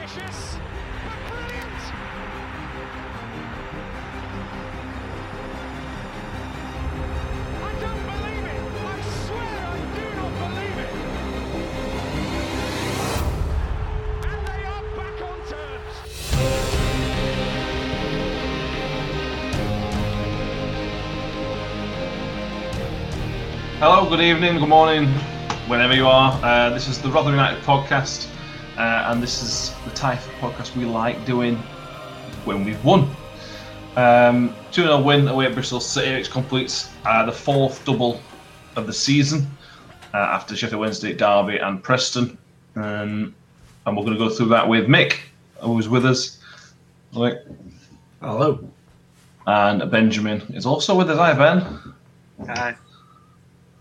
ambitious, but brilliant. I don't believe it. I swear I do not believe it. Hello, good evening, good morning, whenever you are. Uh, this is the Rotherham United podcast, uh, and this is the type of podcast we like doing when we've won. Um, 2 0 win away at Bristol City, which completes uh, the fourth double of the season uh, after Sheffield Wednesday, Derby, and Preston. Um, and we're going to go through that with Mick, who's with us. Right. Hello. And Benjamin is also with us. Hi, Ben. Hi.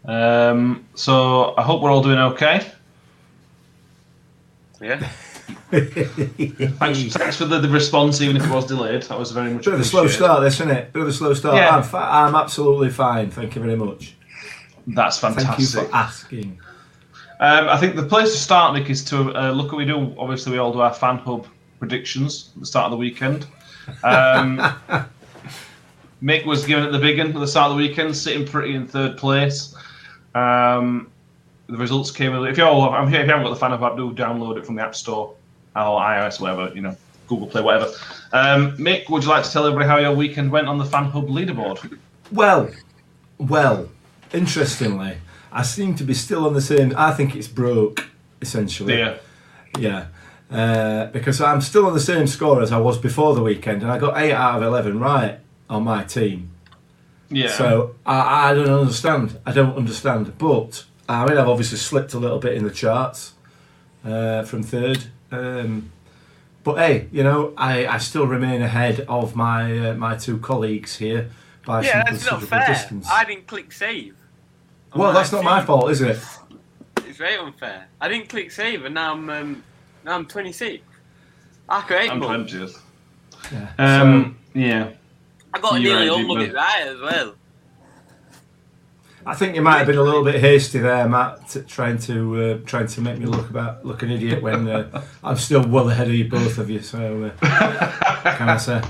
Um, so I hope we're all doing okay. Yeah. Thanks, thanks for the, the response, even if it was delayed. That was very much. Bit of a slow start, this, isn't it? Bit of a slow start. Yeah. I'm, fi- I'm absolutely fine. Thank you very much. That's fantastic. Thank you for asking. Um, I think the place to start, Nick, is to uh, look at we do. Obviously, we all do our fan hub predictions at the start of the weekend. Um, Mick was given at the big end at the start of the weekend, sitting pretty in third place. Um, the results came. If you all, I'm here. If you haven't got the fan app, do download it from the App Store or iOS, whatever you know, Google Play, whatever. Um, Mick, would you like to tell everybody how your weekend went on the fan hub leaderboard? Well, well, interestingly, I seem to be still on the same. I think it's broke, essentially. Dear. Yeah. Uh, because I'm still on the same score as I was before the weekend, and I got 8 out of 11 right on my team. Yeah. So I, I don't understand. I don't understand. But I mean, I've obviously slipped a little bit in the charts uh, from third. Um, but hey, you know, I, I still remain ahead of my uh, my two colleagues here by Yeah, some that's not considerable fair. distance. I didn't click save. well, that's not my fault, is it? It's very unfair. I didn't click save, and now I'm um, now I'm 26. I create I'm more. twentieth. Yeah. Um, yeah. I got You nearly right, all of it right as well. I think you might have been a little bit hasty there, Matt, t- trying to uh, trying to make me look about look an idiot when uh, I'm still well ahead of you both of you. So, uh, can I say?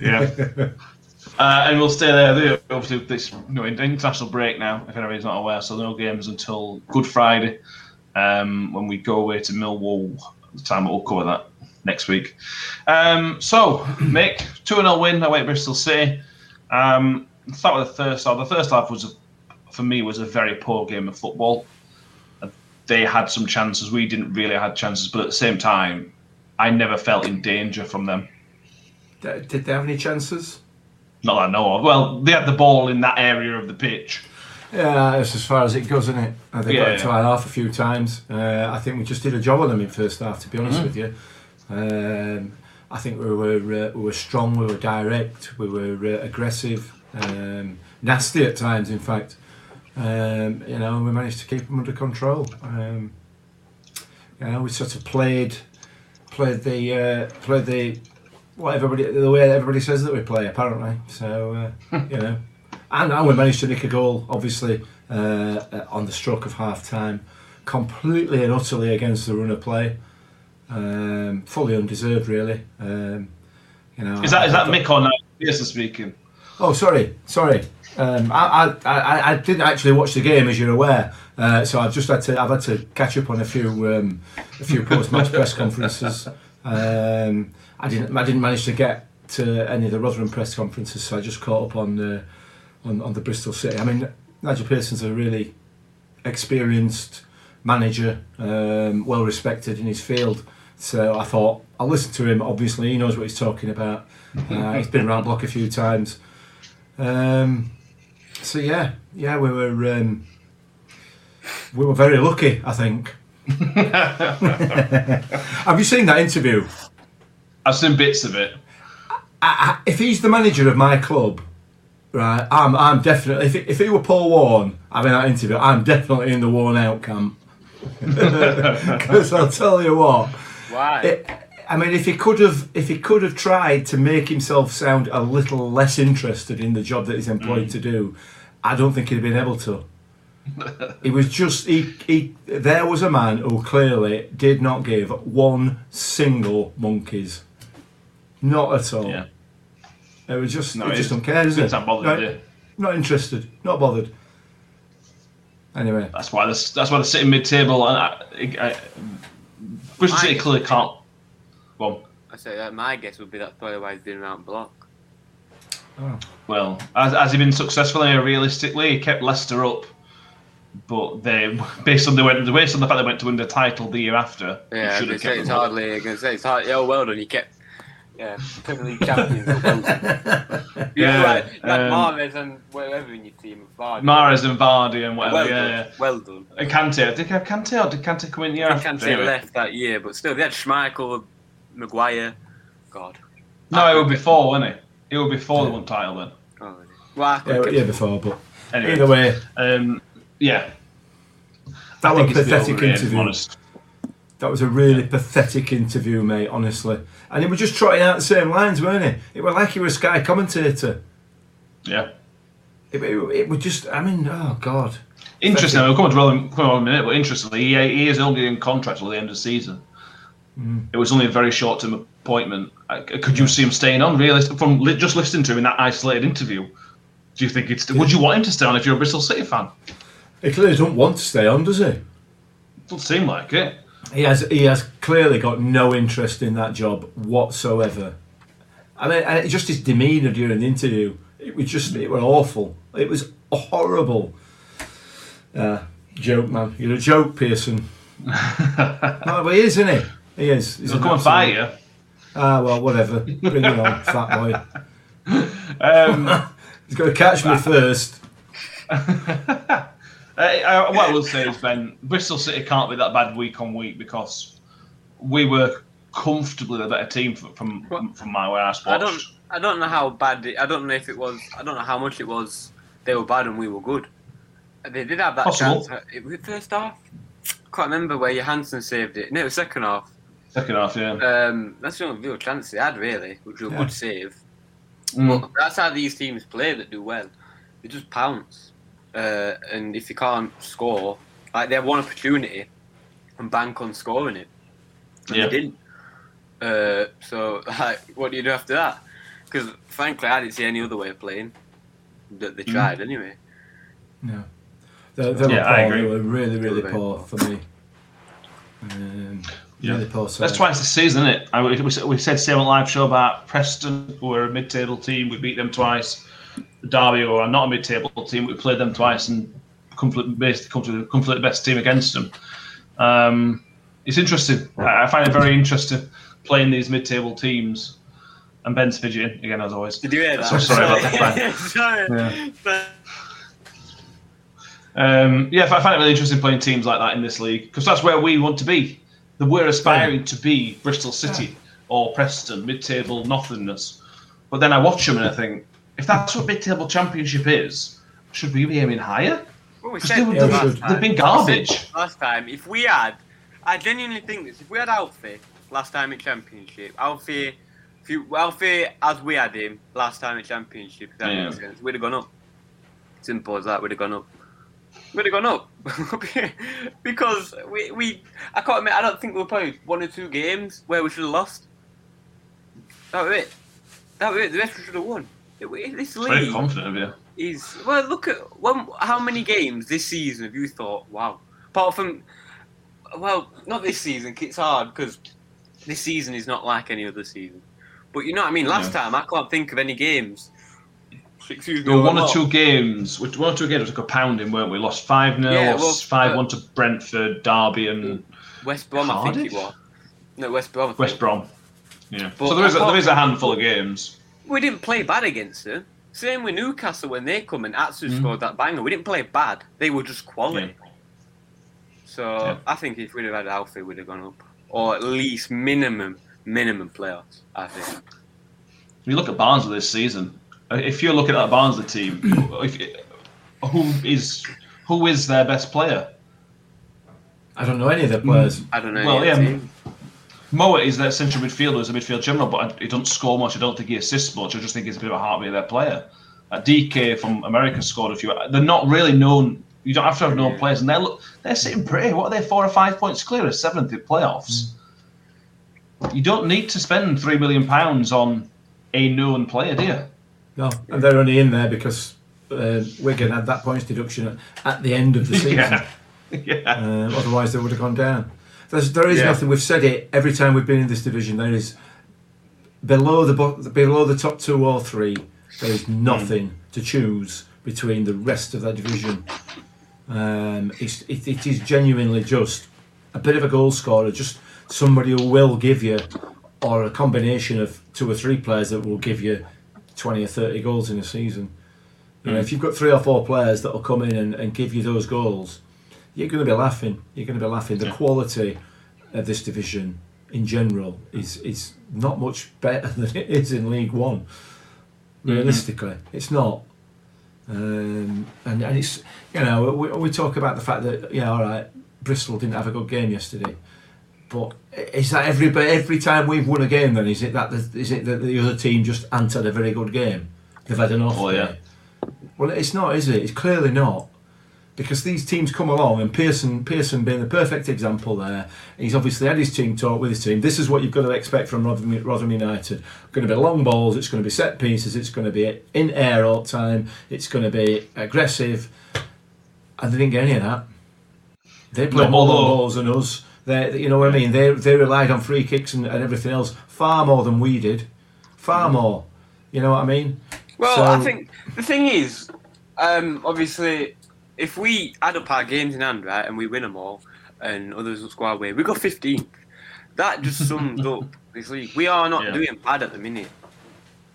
Yeah. uh, and we'll stay there. The- Obviously, this you know, international break now, if anybody's not aware, so no games until Good Friday um, when we go away to Millwall. The time we'll cover that next week. Um, so, Mick, 2 0 win away at Bristol City. Um, start with the first half. The first half was, a, for me, was a very poor game of football. Uh, They had some chances. We didn't really have chances, but at the same time, I never felt in danger from them. Did they have any chances? Not that I know of. Well, they had the ball in that area of the pitch. Yeah, that's as far as it goes, isn't it? Uh, they got Yeah, into yeah. our half a few times. Uh, I think we just did a job on them in first half, to be honest Mm-hmm. with you. Um, I think we were uh, we were strong, we were direct, we were uh, aggressive, um, nasty at times. In fact, um, you know, we managed to keep them under control. Um, you know, we sort of played played the uh, played the what everybody the way everybody says that we play apparently. So uh, you know, and, and we managed to nick a goal, obviously uh, uh, on the stroke of half time, completely and utterly against the run of play, um, fully undeserved really. Um, you know, Is that is I- that I Mick or no? Pearson speaking. Oh, sorry, sorry. Um, I, I, I, didn't actually watch the game, as you're aware. Uh, so I've just had to I've had to catch up on a few um, a few post match press conferences. Um, I didn't I didn't manage to get to any of the Rotherham press conferences, so I just caught up on the on, on the Bristol City. I mean, Nigel Pearson's a really experienced manager, um, well respected in his field. So I thought I'll listen to him. Obviously, he knows what he's talking about. Uh, he's been around block a few times. Um, so yeah, yeah, we were um, we were very lucky, I think. Have you seen that interview? I've seen bits of it. I, I, if he's the manager of my club, right, I'm I'm definitely. If, it, if he were Paul Warren having that interview, I'm definitely in the worn out camp. Because I'll tell you what, Why? it, I mean, if he could have, if he could have tried to make himself sound a little less interested in the job that he's employed mm. to do, I don't think he'd have been able to. he was just he, he there was a man who clearly did not give one single monkeys not at all Yeah. it was just No, he he just don't care does It's it not bothered, not, yeah. not interested not bothered anyway That's why this, that's why they're sitting mid-table, and I, I, Bristol City clearly can't. Well, I say that my guess would be that's probably why he's been around block. oh. well, has, has he been successful here? Realistically, he kept Leicester up, but they, based on the went, based on the fact they went to win the title the year after, Yeah, should have it's, kept it's them hardly. I'm gonna say it's hard. Yeah, well done. He kept. Yeah, Premier League champions. yeah, Yeah, like, like um, Mahrez and whatever in your team. Vardy. Mahrez and Vardy and whatever. Well yeah, done. yeah. Well done. And Kante, did they have Kante or did Kante come in the year I after? can't Anyway. left that year, but still, they had Schmeichel, Maguire. God. No, it was before, wasn't it? It was before they won title then. Oh, well, I yeah, yeah before but Anyway, either way um, yeah. that I was a think it's a bit pathetic overrated, if I'm interview honest. That was a really pathetic interview, mate, honestly. And he was just trotting out the same lines, weren't he? It was like he was a Sky commentator. Yeah. It, it, it was just, I mean, oh, God. Interesting. We'll come on to well in, come on in a minute, but interestingly, he, he is only in contract till the end of the season. Mm. It was only a very short-term appointment. Uh, Could you see him staying on? Realistic from li- just listening to him in that isolated interview. Do you think it's? Would you want him to stay on if you're a Bristol City fan? He clearly doesn't want to stay on, does he? Doesn't seem like it. He has, he has clearly got no interest in that job whatsoever. I mean, and just his demeanour during the interview, it was just, it was awful. It was horrible. Uh, joke, man. You're a joke, Pearson. no, but he is, isn't he? He is. He's He'll an come and absolute- fight you. Ah, well, whatever. Bring it on, fat boy. Um, He's got to catch me first. uh, I, what I will say is, Ben, Bristol City can't be that bad week on week because we were comfortably the better team from from, from my way I watched. I don't. I don't know how bad. It, I don't know if it was. I don't know how much it was. They were bad and we were good. They did have that Possible. chance. It was the first half. I Can't remember where Johansson saved it. No, it was second half. Second half, yeah. Um, that's the only real chance they had, really, which was a Yeah. good save. Mm. But that's how these teams play that do well. They just pounce. Uh, and if you can't score, like they have one opportunity and bank on scoring it. And Yeah. they didn't. Uh, so, like, what do you do after that? Because, frankly, I didn't see any other way of playing. That they Mm. tried anyway. Yeah. They, they were Yeah, I poor. agree. They were really, really poor for me. Um, Yeah. Really poor. That's twice this season, isn't it? I, we, we we said same on live show about Preston, who were a mid-table team. We beat them twice. Derby, who are not a mid-table team, we played them twice and complete, basically come to come to the best team against them. Um, it's interesting. I, I find it very interesting playing these mid-table teams. And Ben's fidgeting again, as always. Did you hear that? So sorry about that, Sorry. Um, yeah, I find it really interesting playing teams like that in this league because that's where we want to be. That we're aspiring to be Bristol City or Preston, mid-table nothingness. But then I watch them and I think, if that's what mid-table championship is, should we be aiming higher? What we Because said they were- Yeah, we last should. time- they've been garbage. Last time, if we had, I genuinely think this. If we had Alfie last time in Championship, Alfie, if you, Alfie as we had him last time in Championship, that Yeah. sense, we'd have gone up. Simple as that. We'd have gone up. We'd have gone up because we, we I can't admit I don't think we were playing one or two games where we should have lost. That was it. That was it. The rest we should have won. It, it- this Very confident of you. is well. Look at when, how many games this season have you thought? Wow. Apart from, well, not this season. It's hard because this season is not like any other season. But you know what I mean. Last Yeah. time I can't think of any games. Excuse me. There were one or two games, which one or two games took a pounding, weren't we? Lost 5 0, Yeah, well, lost 5 1 uh, to Brentford, Derby, and West Brom. I think it was. No, West Brom. West Brom. Yeah. But so there is a, there is a handful of games. We didn't play bad against them. Same with Newcastle when they come and Atsu Mm. scored that banger. We didn't play bad. They were just quality. So Yeah. I think if we'd have had Alfie, we'd have gone up, or at least minimum minimum playoffs. I think. You look at Barnsley this season, if you're looking at that Barnsley team, if, who is who is their best player? I don't know any of the players. I don't know. Well, yet, yeah, team. Mowatt is their central midfielder, is a midfield general, but he doesn't score much. I don't think he assists much. I just think he's a bit of a heartbeat of their player. Uh, Dike from America scored a few. They're not really known You don't have to have no players, and they're they're sitting pretty. What are they? Four or five points clear of seventh in playoffs. You don't need to spend three million pounds on a known player, do you? No, and they're only in there because uh, Wigan had that points deduction at, at the end of the season. Yeah, yeah. Uh, otherwise, they would have gone down. There's, there is Yeah. nothing. We've said it every time we've been in this division. There is below the below the top two or three. There is nothing to choose between the rest of that division. Um, it's, it, it is genuinely just a bit of a goal scorer, just somebody who will give you, or a combination of two or three players that will give you twenty or thirty goals in a season. You know, if you've got three or four players that will come in and, and give you those goals, you're going to be laughing. You're going to be laughing. The quality of this division in general is is not much better than it is in League One. Realistically, it's not. Um, and and it's you know we, we talk about the fact that yeah all right Bristol didn't have a good game yesterday, but is that every every time we've won a game then is it that the, is it that the other team just had a very good game? They've had an off Oh, yeah. Well, it's not, is it? It's clearly not. Because these teams come along, and Pearson, Pearson being the perfect example there, he's obviously had his team talk with his team. This is what you've got to expect from Rotherham, Rotherham United. Going to be long balls, it's going to be set pieces, it's going to be in air all the time, it's going to be aggressive. And they didn't get any of that. They played No, more long balls than us. They, you know what I mean? They, they relied on free kicks and, and everything else far more than we did. Far more. You know what I mean? Well, So- I think the thing is, um, obviously, if we add up our games in hand, right, and we win them all, and others will score away, we got 15th. That just sums up this league. We are not Yeah. doing bad at the minute.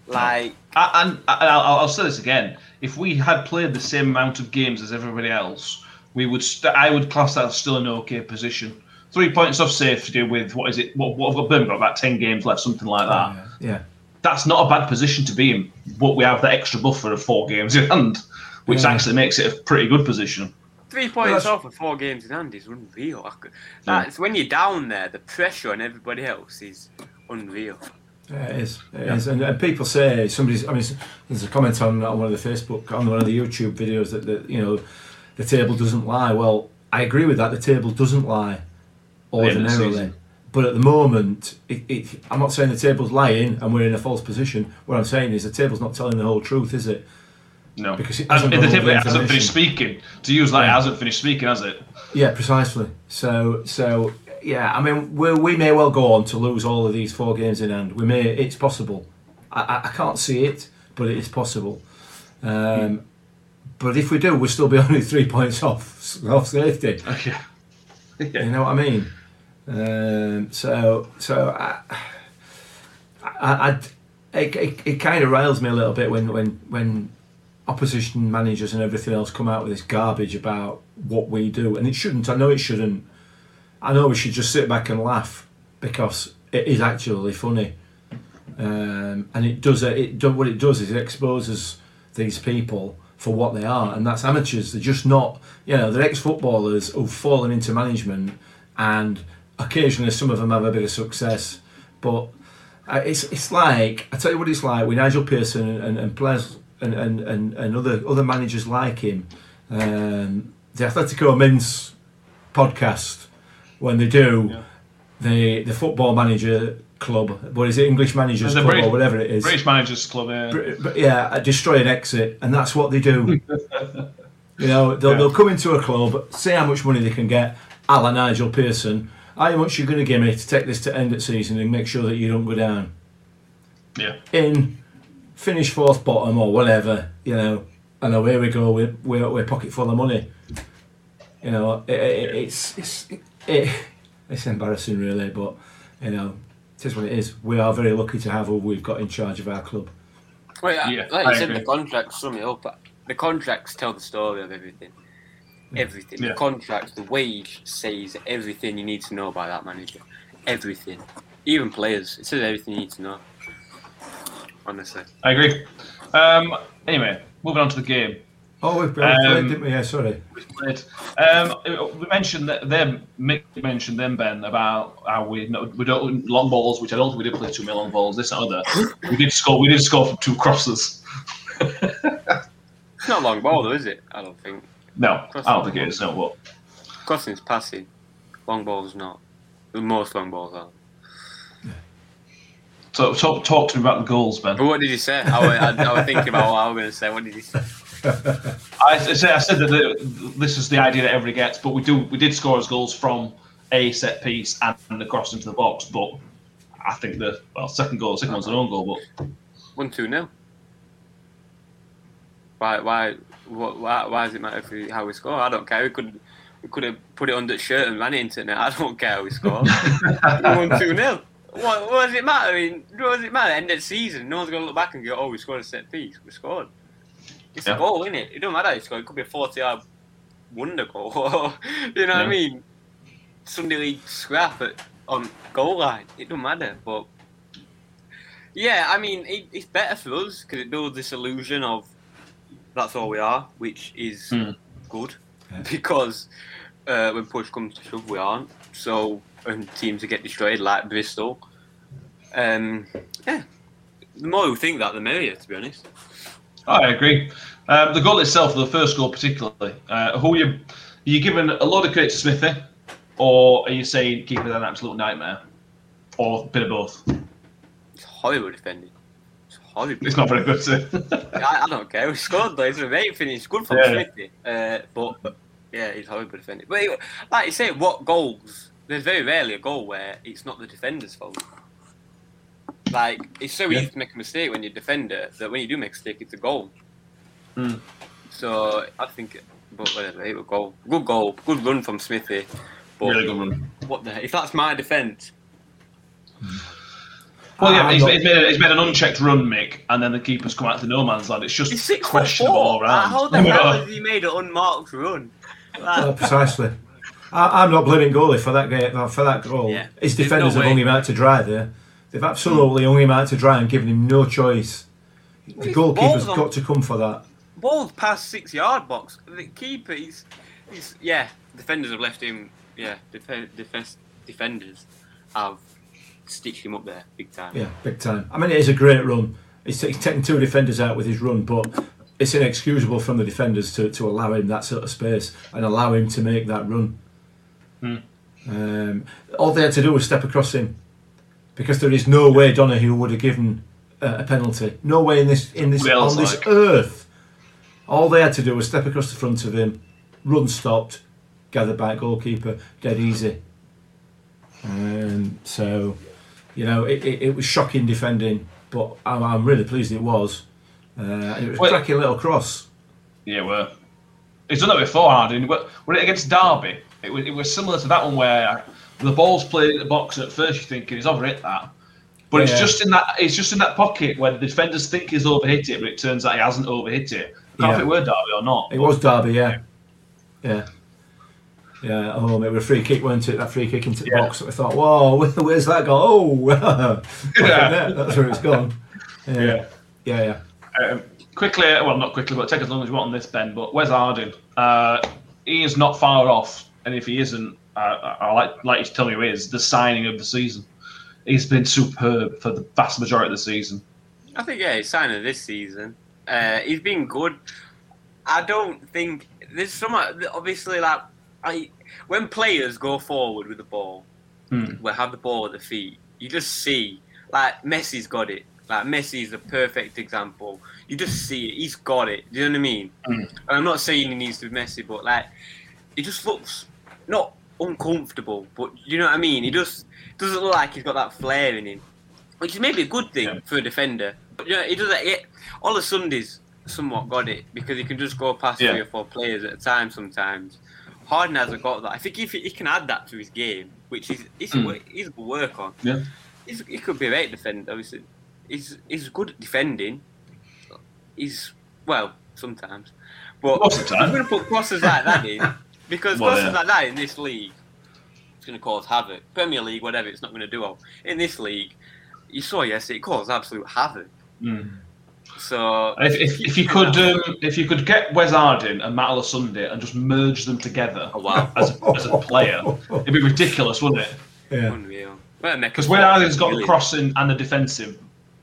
Like, I- and I- I'll, I'll say this again: if we had played the same amount of games as everybody else, we would. St- I would class that as still an okay position. Three points off safety with what is it? What, what have got Birmingham got about ten games left, something like that. yeah. That's not a bad position to be in. But we have that extra buffer of four games in hand, which Yeah. actually makes it a pretty good position. three points that's- off of four games in hand is unreal. I could- That's when you're down there, the pressure on everybody else is unreal. Yeah, it is. It Yeah. is. And, and people say somebody's. I mean, there's a comment on, on one of the Facebook, on one of the YouTube videos that, that you know, the table doesn't lie. Well, I agree with that. The table doesn't lie the end of the ordinarily, but at the moment, it, it, I'm not saying the table's lying and we're in a false position. What I'm saying is the table's not telling the whole truth, is it? No, Because it hasn't the table hasn't finished speaking. To use that, it hasn't finished speaking, has it? Yeah, precisely. So, so yeah. I mean, we we may well go on to lose all of these four games in hand. We may. It's possible. I, I, can't see it, but it is possible. Um, but if we do, we'll still be only three points off off safety. Okay. You know what I mean? Um, so, so I, I, I'd, it, it, it kind of riles me a little bit when, when, when opposition managers and everything else come out with this garbage about what we do, and it shouldn't. I know it shouldn't. I know we should just sit back and laugh because it is actually funny, um, and it does. It what it does is it exposes these people for what they are, and that's amateurs. They're just not. You know, they're ex-footballers who've fallen into management, and occasionally some of them have a bit of success, but uh, it's it's like I tell you what it's like with Nigel Pearson and, and, and players and, and, and, and other other managers like him. Um, the Athletico Mince podcast when they do Yeah. the the football manager club, what is it, English managers club British- or whatever it is. British Managers Club. Yeah. Br- yeah, destroy and exit, and that's what they do. you know, they'll, Yeah. they'll come into a club, see how much money they can get, a la Nigel Pearson. How much you're going to give me to take this to end at season and make sure that you don't go down yeah. in, finish fourth bottom or whatever, you know, and away we go. We're, we're, we're pocket full of money. You know, it, it, it's it's it, it's embarrassing really, but you know, it is what it is. We are very lucky to have who we've got in charge of our club. Well, yeah, Yeah, like I you said, agree. the contracts sum it up. The contracts tell the story of everything. Everything. Yeah. The contract, the wage says everything you need to know about that manager. Everything. Even players. It says everything you need to know. Honestly. I agree. Um, anyway, moving on to the game. Oh, we've Um, played, didn't we? Yeah, sorry. We've played. Um, we mentioned that them. Mick mentioned them, Ben, about how we no, we don't long balls, which I don't think we did play too many long balls. This and other. We did score. We did score from two crosses. It's not a long ball though, is it? I don't think. No, I don't think it is. No, but Crossing's passing. Long balls not. The most long balls are. so talk, talk to me about the goals, Ben. But what did you say? I was, I, I was thinking about what I was going to say. What did you say? I, I said, I said that the, this is the idea that everybody gets, but we do we did score as goals from a set piece and the cross into the box. But I think the well second goal, second one's an own goal, but One two nil. Why why what, why why does it matter if we, how we score? I don't care. We could we could have put it under the shirt and ran it into net. I don't care how we score. One two nil. What, what does it matter? I mean, what does it matter? End of the season, no one's gonna look back and go, "Oh, we scored a set piece. We scored." It's Yeah. a goal, isn't it? It don't matter. How you. It could be a forty-yard wonder goal. you know what I Yeah. mean? Sunday league scrap at, on goal line. It don't matter. But yeah, I mean, it, it's better for us because it builds this illusion of that's all we are, which is Hmm. good because uh, when push comes to shove, we aren't. So, and teams that get destroyed like Bristol. Um, yeah, the more we think that, the merrier, to be honest. I agree. Um, the goal itself, the first goal particularly, uh, who are you, are you giving a lot of credit to Smithy, or are you saying keeper an absolute nightmare, or a bit of both? It's horrible defending. It's horrible. It's not very good. I, I don't care. We scored though. It's a great finish. Good from Yeah. Smithy. Uh, but yeah, he's horrible defending. But it- like you say, what goals? There's very rarely a goal where it's not the defender's fault. Like it's so Yeah. easy to make a mistake when you're a defender that when you do make a mistake, it's a goal. Hmm. So I think, but whatever, it was a goal. Good goal. Good run from Smithy. But really good run. what the? If that's my defence, Well, yeah, I'm he's, he's, made, he's made an unchecked run, Mick, and then the keeper's come out to no man's land. It's just he's six questionable four. all round. How the hell has he made an unmarked run? Like, Uh, precisely. I, I'm not blaming goalie for that game, for that goal. Yeah. His defenders no have way. hung him out to dry there. They've absolutely hung him out to dry and given him no choice. The his goalkeeper's balls on- got to come for that. ball's past six yard box. The keeper, he's, he's yeah. Defenders have left him. Yeah, def- defense defenders have stitched him up there big time. Yeah, big time. I mean, it is a great run. He's, he's taken two defenders out with his run, but it's inexcusable from the defenders to, to allow him that sort of space and allow him to make that run. Hmm. Um, all they had to do was step across him, because there is no way Donahue would have given uh, a penalty. No way in this in this on this earth. All they had to do was step across the front of him, run stopped, gathered by goalkeeper, dead easy. Um, so, you know, it, it, it was shocking defending, but I'm, I'm really pleased it was. Uh, it was a Well- cracking little cross. Yeah, well, he's done that before, Harding. But when it against Derby, it was, it was similar to that one where the ball's played in the box. At first, you're thinking he's overhit that, but it's just in that it's just in that pocket where the defenders think he's overhit it, but it turns out he hasn't overhit it. I don't know if it were Derby or not. It was Derby, yeah. Yeah. Yeah, at home. It was a free kick, wasn't it? That free kick into the Yeah. box. I thought, whoa, where's that gone? Oh, Yeah. that's where it's gone. Yeah. Yeah. Yeah, yeah. Um, quickly, well, not quickly, but take as long as you want on this, Ben. But where's Harding, uh, he is not far off, and if he isn't, uh, I I like like you to tell me who is the signing of the season. He's been superb for the vast majority of the season. I think yeah, he's signing this season. Uh, he's been good. I don't think there's some obviously like I when players go forward with the ball, Hmm. will have the ball at the feet. You just see like Messi's got it. Like Messi's the perfect example. You just see it. He's got it. Do you know what I mean? Hmm. And I'm not saying he needs to be Messi, but like he just looks not uncomfortable, but you know what I mean. He just doesn't look like he's got that flair in him, which is maybe a good thing Yeah. for a defender. But you know, he doesn't. He, all the Sundays somewhat got it because he can just go past Yeah. three or four players at a time sometimes. Harding hasn't got that. I think if he, he can add that to his game, which is he's, Mm. he's good work on. Yeah. He's, he could be a great defender. Obviously, he's he's good at defending. He's well sometimes, but Most of the time. I'm going to put crosses like that in because Well, crosses yeah. like that in this league, it's going to cause havoc. Premier League, whatever, it's not going to do well. In this league, you saw yesterday, it caused absolute havoc. Mm. So If, if, if you could, um, if you could get Wes Harding and Matt Sunday and just merge them together Oh, wow. as, a, as a player, it'd be ridiculous, wouldn't it? Yeah. unreal. Because Because Wes Harding's got the crossing and the defensive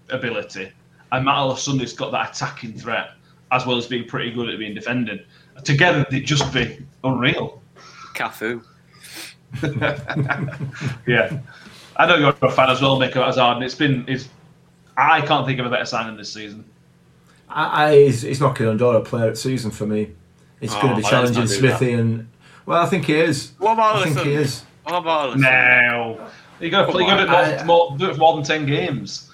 ability, and Matt Sunday's got that attacking threat as well as being pretty good at being defending. together they'd just be unreal. Cafu. Yeah, I know you're a fan as well, Mick Hazard. And it's been it's. I can't think of a better signing this season. I, I he's, he's knocking on door a player at season for me. It's Oh, going to be challenging Smithy and well, I think he is. What about I think he is. What about Alisson? No, you got to play. You got to do it more, more, do it for more than ten games.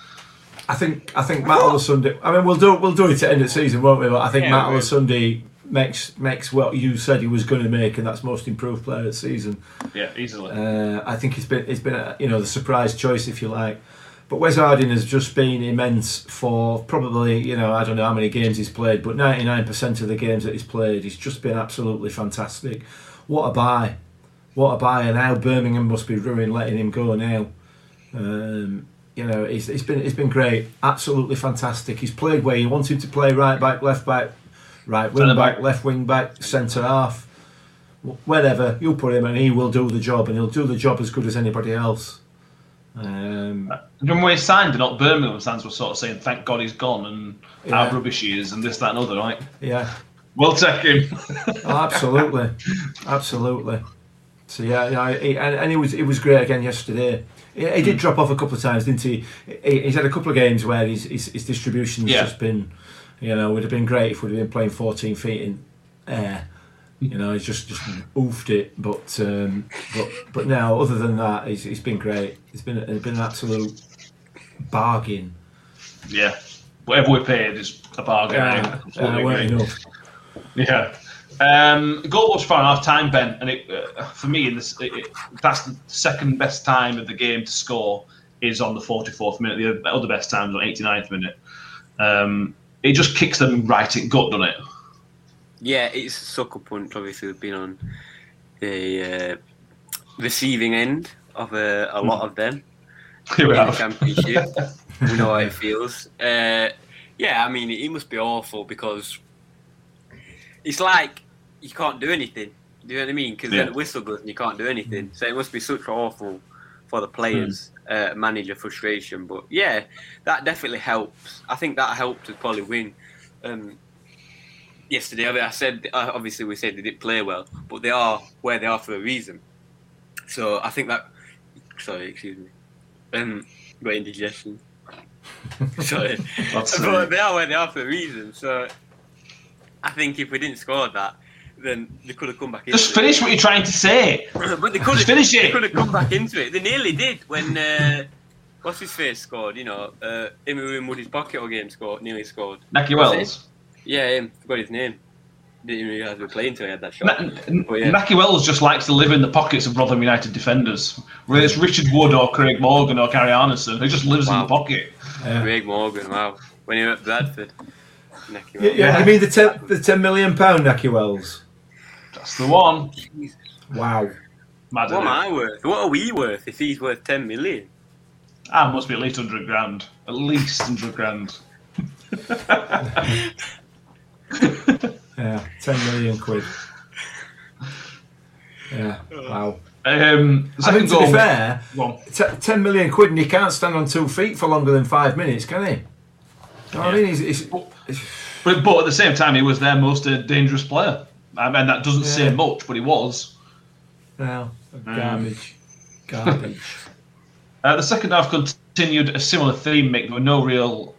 I think I think Matt Sunday. I mean, we'll do we'll do it at end of season, won't we? But I think Yeah, Matt we will. Sunday makes makes what you said he was going to make, and that's most improved player of the season. Yeah, easily. Uh, I think it's been it's been a, you know the surprise choice if you like. But Wes Harding has just been immense for probably you know I don't know how many games he's played, but ninety nine percent of the games that he's played, he's just been absolutely fantastic. What a buy! What a buy! And how Birmingham must be ruined letting him go now. Um, you know, he's, he's been it's been great, absolutely fantastic. He's played where you want him to play: right back, left back, right wing back, back. left wing back, centre half wherever you put him and he will do the job and he'll do the job as good as anybody else. Um, When we signed, not Birmingham fans were sort of saying, "Thank God he's gone," and Yeah. how rubbish he is, and this, that, and other. Right? yeah, We'll take him. oh, absolutely, absolutely. So yeah, yeah he, and, and he was he was great again yesterday. He, he did drop off a couple of times, didn't he? he he's had a couple of games where his his, his distribution's Yeah. just been, you know, would have been great if we'd have been playing 14 feet in air. You know, he's just just oofed it, but um, but but now other than that, he's, he's been great. It's been it's been an absolute bargain. yeah. Whatever we paid is a bargain. Yeah, completely uh, weren't enough. Yeah. Um, goal was for half time, Ben, and it, uh, for me, in this, it, it, that's the second best time of the game to score is on the 44th minute. The other best time is on 89th minute. Um, it just kicks them right in gut, doesn't it? Yeah, it's a sucker punch. Obviously, we've been on the uh, receiving end of a, a lot of them in the championship. we know how it feels. Uh, yeah, I mean, it, must be awful because it's like you can't do anything. Do you know what I mean? Because Yeah. then the whistle goes and you can't do anything. So it must be such awful for the players, uh, manager frustration. But yeah, that definitely helps. I think that helped us probably win. Um, yesterday, I, mean, I said obviously we said they didn't play well, but they are where they are for a reason. So I think that. Sorry, excuse me. Um, got indigestion. Sorry, but they are where they are for a reason. So I think if we didn't score that, then they could have come back. just into it. finish what you're trying to say. but they could have finish They it. could have come back into it. They nearly did when uh, what's his face scored. You know, uh, him who in Woody's pocket or game scored, nearly scored. Nahki Wells. Yeah, him. Forgot his name. Didn't even realise we were playing until he had that shot. Na- N- But yeah. Nahki Wells just likes to live in the pockets of Rotherham United defenders. Whether it's Richard Wood or Craig Morgan or Kari Arnason, who just lives in the pocket. Yeah. Craig Morgan. Wow. When he was at Bradford. Necky Yeah, yeah. You mean the ten, the ten million pound Nahki Wells? That's the one. Wow. Mad, What am isn't it? I worth? What are we worth if he's worth 10 million? I must be at least 100 grand. At least 100 grand. Yeah, ten million quid. Yeah. Wow. Um, I mean, to be fair, t- ten million quid, and he can't stand on two feet for longer than five minutes, can he? You know what I mean? He's, he's, he's- But, but at the same time, he was their most uh, dangerous player. I mean, that doesn't say much, but he was. well, garbage, garbage. Uh, the second half continued a similar theme. Mick. There were no real,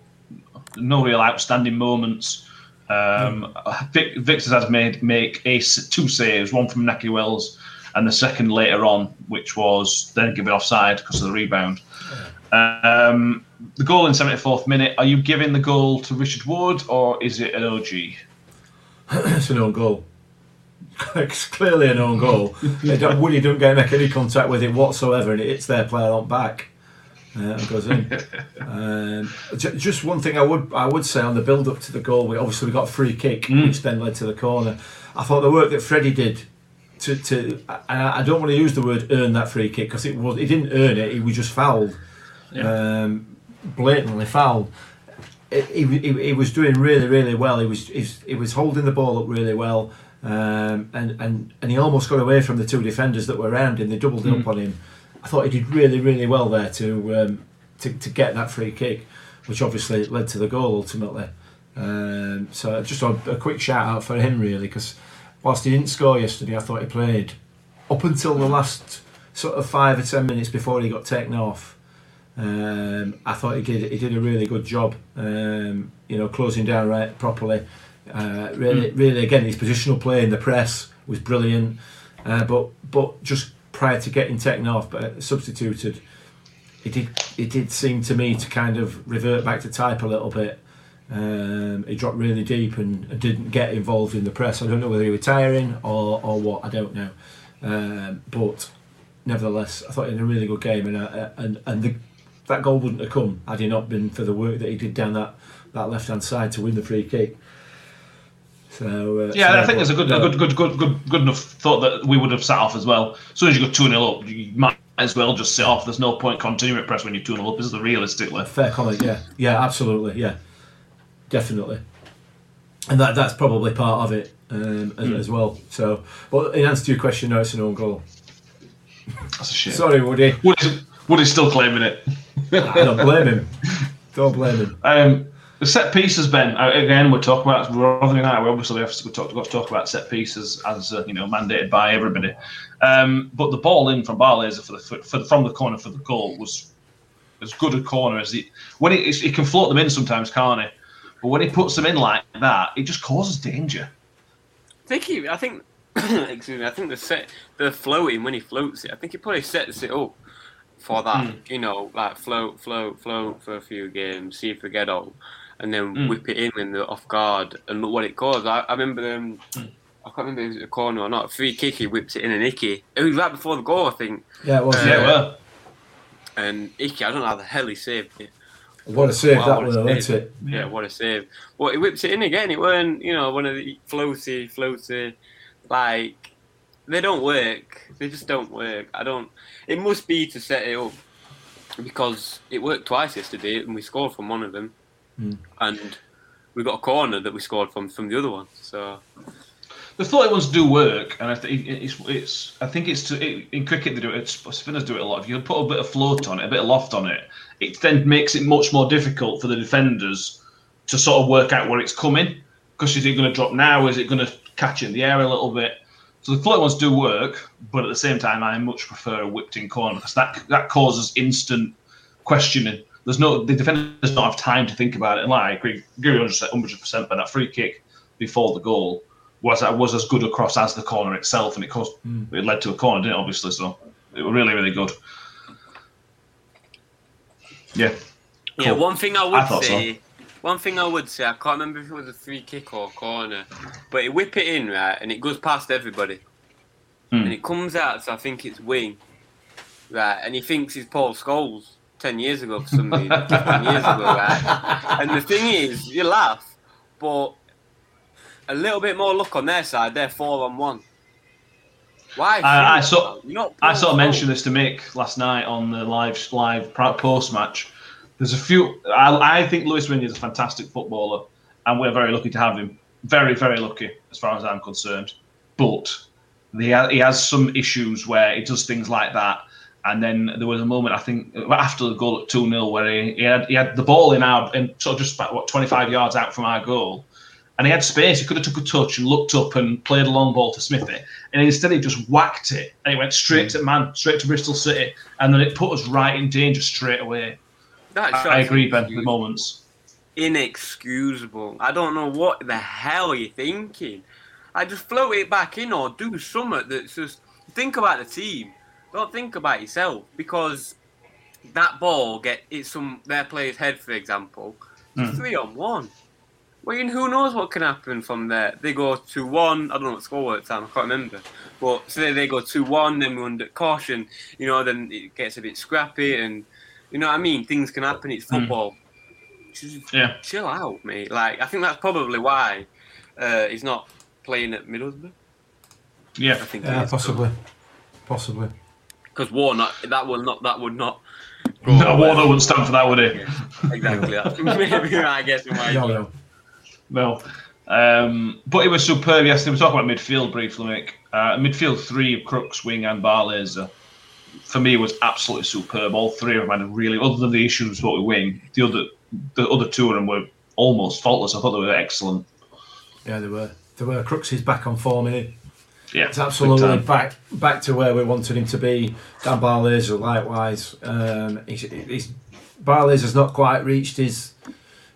no real outstanding moments. Um, Vic, Victor's had made make a two saves, one from Nahki Wells, and the second later on, which was then given offside because of the rebound. Um, the goal in 74th minute. Are you giving the goal to Richard Wood or is it an OG? it's an own goal. it's clearly an own goal. Woody don't get make any contact with it whatsoever, and it hits their player on back uh, goes in. um, ju- just one thing I would I would say on the build up to the goal, we obviously we got a free kick, which then led to the corner. I thought the work that Freddie did. To, to and I I don't want to use the word earn that free kick because it was he didn't earn it he was just fouled um, blatantly fouled he, he, he was doing really really well. He was he was holding the ball up really well, um, and and and he almost got away from the two defenders that were around him. They doubled up on him. I thought he did really really well there to um, to to get that free kick, which obviously led to the goal ultimately. Um, so just a, a quick shout out for him really because whilst he didn't score yesterday, I thought he played up until the last sort of five or ten minutes before he got taken off. Um, I thought he did he did a really good job. Um, you know, closing down right properly. Uh, really, really, again, his positional play in the press was brilliant. Uh, but but just prior to getting taken off, but substituted, it did it did seem to me to kind of revert back to type a little bit. Um, he dropped really deep and, didn't get involved in the press. I don't know whether he was tiring or, or what. I don't know. Um, but nevertheless, I thought he had a really good game, and uh, and and the, that goal wouldn't have come had he not been for the work that he did down that, that left hand side to win the free kick. So uh, Yeah, so I think there's a good, a good, good, good, good, good enough thought that we would have sat off as well. As soon as you go two 0 up, you might as well just sit off. There's no point continuing at press when you're two 0 up, is there? Realistically, Fair comment, yeah, yeah, absolutely, yeah, definitely, and that that's probably part of it um, as, as well. So, but in answer to your question, no, it's an own goal. that's a shame. Sorry, Woody, Woody's, Woody's still claiming it. I don't blame him. Don't blame him. Um, the set pieces, Ben. uh, Again, we're talking about Rotherham United. We obviously have to, we talk, got to talk about set pieces as uh, you know mandated by everybody. Um, but the ball in from Barlaser for the for, for, from the corner for the goal was as good a corner as he when he, he can float them in sometimes, can't he? But when he puts them in like that, it just causes danger. I think he, I think, excuse me, I think the set, the floating when he floats it, I think he probably sets it up for that, Hmm. you know, like float, float, float for a few games, see if we get on, and then Hmm. whip it in when they're off guard and look what it caused. I, I remember um, Hmm. I can't remember if it was a corner or not. Free kick, he whips it in and Icky. It was right before the goal, I think. Yeah, it was. Uh, Yeah, well, And Icky, I don't know how the hell he saved it. what a save Wow, that what a was, wasn't save. it? Yeah, what a save. Well, he whips it in again. It weren't, you know, one of the floaty, floaty, like, they don't work. They just don't work. I don't, it must be to set it up because it worked twice yesterday and we scored from one of them. Hmm. And we got a corner that we scored from from the other one. So, the thought ones do work, and I think it's, it's I think it's to, it, in cricket they do it. Spinners do it a lot. If you put a bit of float on it, a bit of loft on it, it then makes it much more difficult for the defenders to sort of work out where it's coming. Because is it going to drop now? Is it going to catch in the air a little bit? So the float ones do work, but at the same time, I much prefer a whipped-in corner because that that causes instant questioning. There's no the defenders don't have time to think about it. And like I agree, agree 100 percent. But that free kick before the goal was that was as good across as the corner itself, and it caused it led to a corner, didn't it? Obviously, so it was really really good. Yeah, yeah, one thing I would I thought so. say, one thing I would say, I can't remember if it was a free kick or corner, but he whip it in, right, and it goes past everybody. Hmm. and it comes out, so I think it's wing, right? And he thinks he's Paul Scholes ten years ago for some reason, fifteen years ago, right? And the thing is, you laugh, but a little bit more luck on their side. They're four on one. Why? I- I saw- I sort of mentioned this to Mick last night on the live live post match. There's a few. I, I think Lewis Windy is a fantastic footballer, and we're very lucky to have him. Very very lucky as far as I'm concerned. But he he has some issues where he does things like that. And then there was a moment I think after the goal at two 0 where he, he had he had the ball in our in sort of just about what 25 yards out from our goal, and he had space. He could have took a touch and looked up and played a long ball to Smithy, and instead he just whacked it and it went straight to man, straight to Bristol City, and then it put us right in danger straight away. That I, I agree, Ben. With moments. Inexcusable. I don't know what the hell you're thinking. I just float it back in or do something that's just think about the team. Don't think about yourself because that ball get it's some their player's head, for example. Mm. Three on one. Well, you know, who knows what can happen from there? They go two one. I don't know what score was at the time. I can't remember. But say they go two one, then we're under caution. You know, then it gets a bit scrappy, and you know what I mean. Things can happen. It's Mm. football. Just Yeah. chill out, mate. Like I think that's probably why uh, he's not playing at Middlesbrough. Yeah. I think Yeah, possibly, possibly. Because Warnock that will not that would not. No, well. Warnock wouldn't stand for that, would he? Exactly. Maybe I guess why. No, no. No. Um, but it was superb yesterday. We talked about midfield briefly, Mick. Uh, midfield three of Crooks, Wing, and Barlaser for me was absolutely superb. All three of them had a really, other than the issues with Wing, the other the other two of them were almost faultless. I thought they were excellent. Yeah, they were. there were Crooks is back on form in it. Yeah, It's absolutely back back to where we wanted him to be. Dan Barlaser, likewise. Um, he's, he's, Barlaser's not quite reached his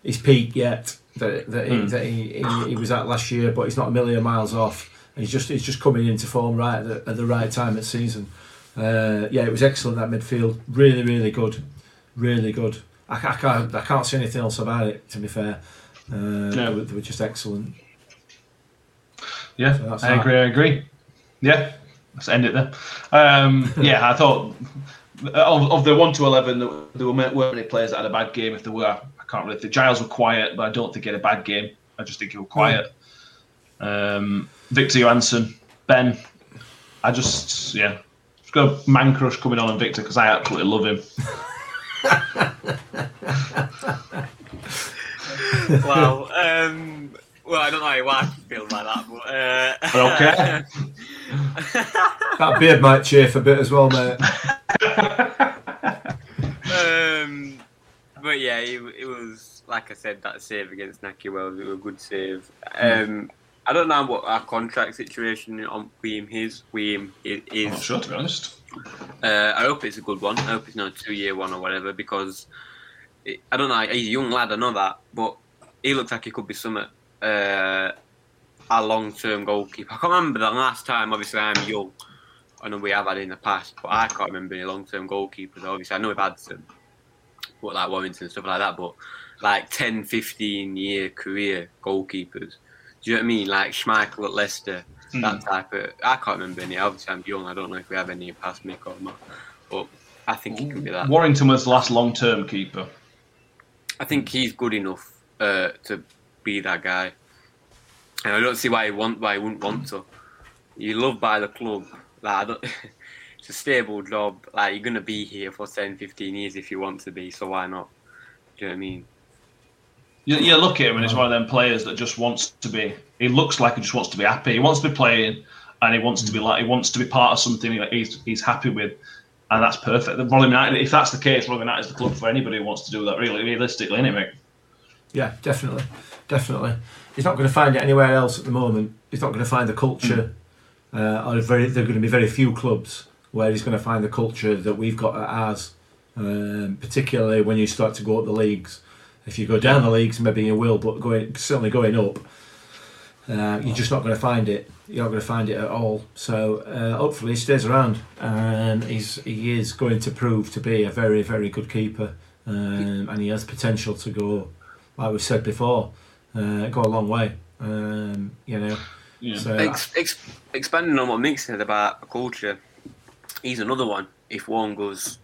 his peak yet that, that, he, Hmm. that he, he, he was at last year, but he's not a million miles off. And he's just he's just coming into form right at the, at the right time of season. Uh, yeah, it was excellent that midfield. Really, really good, really good. I, I can't I can't say anything else about it. To be fair, uh, they, were, they were just excellent. Yeah, So that's I that. agree. I agree. Yeah, let's end it there. Um, yeah, I thought of, of the one to eleven, there there weren't many players that had a bad game. If there were, I can't really The Giles were quiet, but I don't think he had a bad game. I just think he was quiet. Um, Viktor Johansson, Ben. I just yeah, just got a man crush coming on on Viktor because I absolutely love him. wow. Um, well, I don't know why I feel like that, but. Uh, Okay. That beard might chafe a bit as well, mate. um, but yeah, it, it was like I said that save against Nahki Wells. It was a good save. Um, I don't know what our contract situation on with him is. With him i- I'm not is. sure to be honest. Uh, I hope it's a good one. I hope it's not a two-year one or whatever because it, I don't know. He's a young lad. I know that, but he looks like he could be something. Uh, a long-term goalkeeper. I can't remember the last time. Obviously, I'm young. I know we have had in the past, but I can't remember any long-term goalkeepers. Obviously, I know we've had some, but like Warrington and stuff like that. But like 10, 15 year career goalkeepers. Do you know what I mean? Like Schmeichel at Leicester, that type of. I can't remember any. Obviously, I'm young. I don't know if we have any past Mick or not, but I think he can be that. Warrington was the last long-term keeper. I think he's good enough uh, to be that guy, and I don't see why he want why he wouldn't want to. You're loved by the club. Like, I don't, it's a stable job. Like you're gonna be here for 10, 15 years if you want to be. So why not? Do you know what I mean? You, you look at him and he's one of them players that just wants to be. He looks like he just wants to be happy. He wants to be playing, and he wants to be like he wants to be part of something that he's he's happy with, and that's perfect. The Rotherham United, if that's the case, Rotherham United is the club for anybody who wants to do that. Really, realistically, isn't it, Mick? Yeah, definitely, definitely. He's not going to find it anywhere else at the moment. He's not going to find the culture, uh, or very, there are going to be very few clubs where he's going to find the culture that we've got at ours. Um, particularly when you start to go up the leagues. If you go down the leagues, maybe you will, but going certainly going up, uh, you're just not going to find it. You're not going to find it at all. So uh, hopefully he stays around, and he's he is going to prove to be a very very good keeper, um, and he has potential to go, like we said before, uh, go a long way. Um, you know, Yeah. so Ex- ex- expanding on what Mick said about culture, he's another one. If one goes,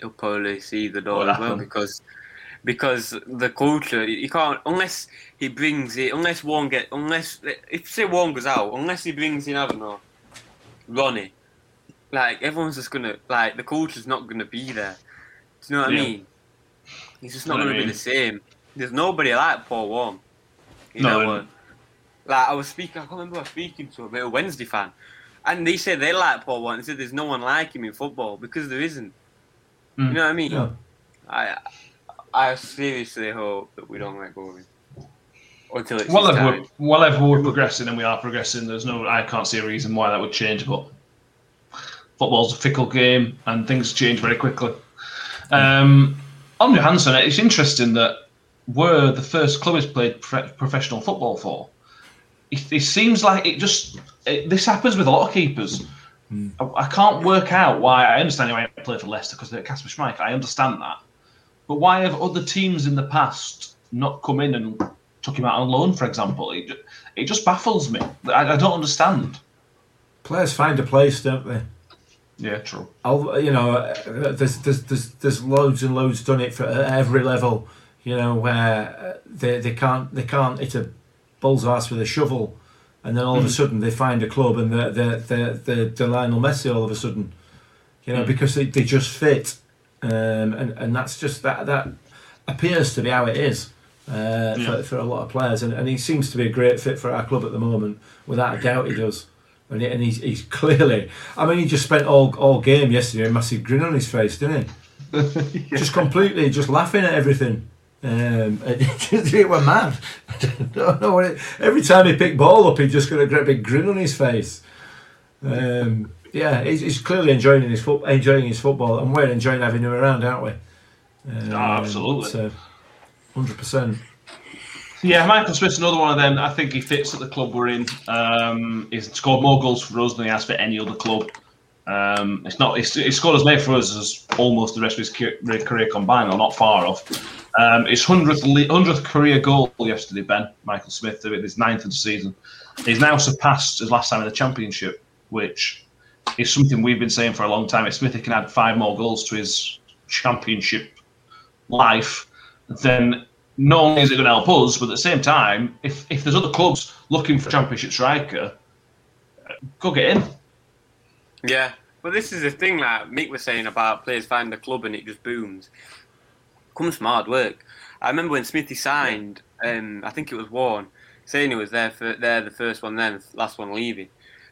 he'll probably see the door What as well happened? because because the culture you can't unless he brings it unless one get unless if say one goes out unless he brings in I don't know Ronnie, like everyone's just gonna like the culture's not gonna be there. Do you know what Yeah. I mean? It's just not Know gonna I be the same. There's nobody like Paul Warne. You No, know and- what? Like I was speaking, I can't remember I was speaking to a, a Wednesday fan, and they said they like Paul Warne. They said there's no one like him in football because there isn't. Mm. You know what I mean? yeah. I I seriously hope that we don't let go of him until it's his Whatever, we're, whatever we're progressing and we are progressing, there's no, I can't see a reason why that would change. But football's a fickle game and things change very quickly. Um, on Johansson, it's interesting that we're the first club he's played prof- professional football for. It, it seems like it just it, this happens with a lot of keepers. I, I can't work out why. I understand why he played for Leicester because they're Kasper Schmeichel. I understand that, but why have other teams in the past not come in and took him out on loan, for example? It, it just baffles me. I, I don't understand. Players find a place, don't they? Yeah, true. I'll, you know, uh, there's, there's there's there's loads and loads done it for at every level. You know where uh, they they can't they can't hit a bull's ass with a shovel, and then all of a sudden they find a club and they're they're they're, they're, they're Lionel Messi all of a sudden, you know, because they, they just fit, um, and and that's just that that appears to be how it is. Uh, Yeah. for, for a lot of players, and, and he seems to be a great fit for our club at the moment. Without a doubt, he does. And, he, and he's, he's clearly. I mean, he just spent all all game yesterday with a massive grin on his face, didn't he? Just completely, just laughing at everything. Um, it were mad. I don't know it, every time he picked ball up, he just got a great big grin on his face. Um, yeah, he's, he's clearly enjoying his foot, enjoying his football, and we're enjoying having him around, aren't we? Um, Oh, absolutely. Hundred percent. Yeah, Michael Smith's another one of them. I think he fits at the club we're in. Um, he's scored more goals for us than he has for any other club. Um, it's not. He's, he scored as many for us as almost the rest of his career combined, or not far off. Um, his hundredth hundredth career goal yesterday, Ben Michael Smith, his ninth of the season. He's now surpassed his last time in the championship, which is something we've been saying for a long time. If Smithy can add five more goals to his championship life, then not only is it going to help us, but at the same time, if, if there's other clubs looking for championship striker, uh, go get in. Yeah, but this is the thing that Mick was saying about players find a club and it just booms. Comes from hard work. I remember when Smithy signed, um, I think it was Warne, saying he was there for there the first one, then last one leaving.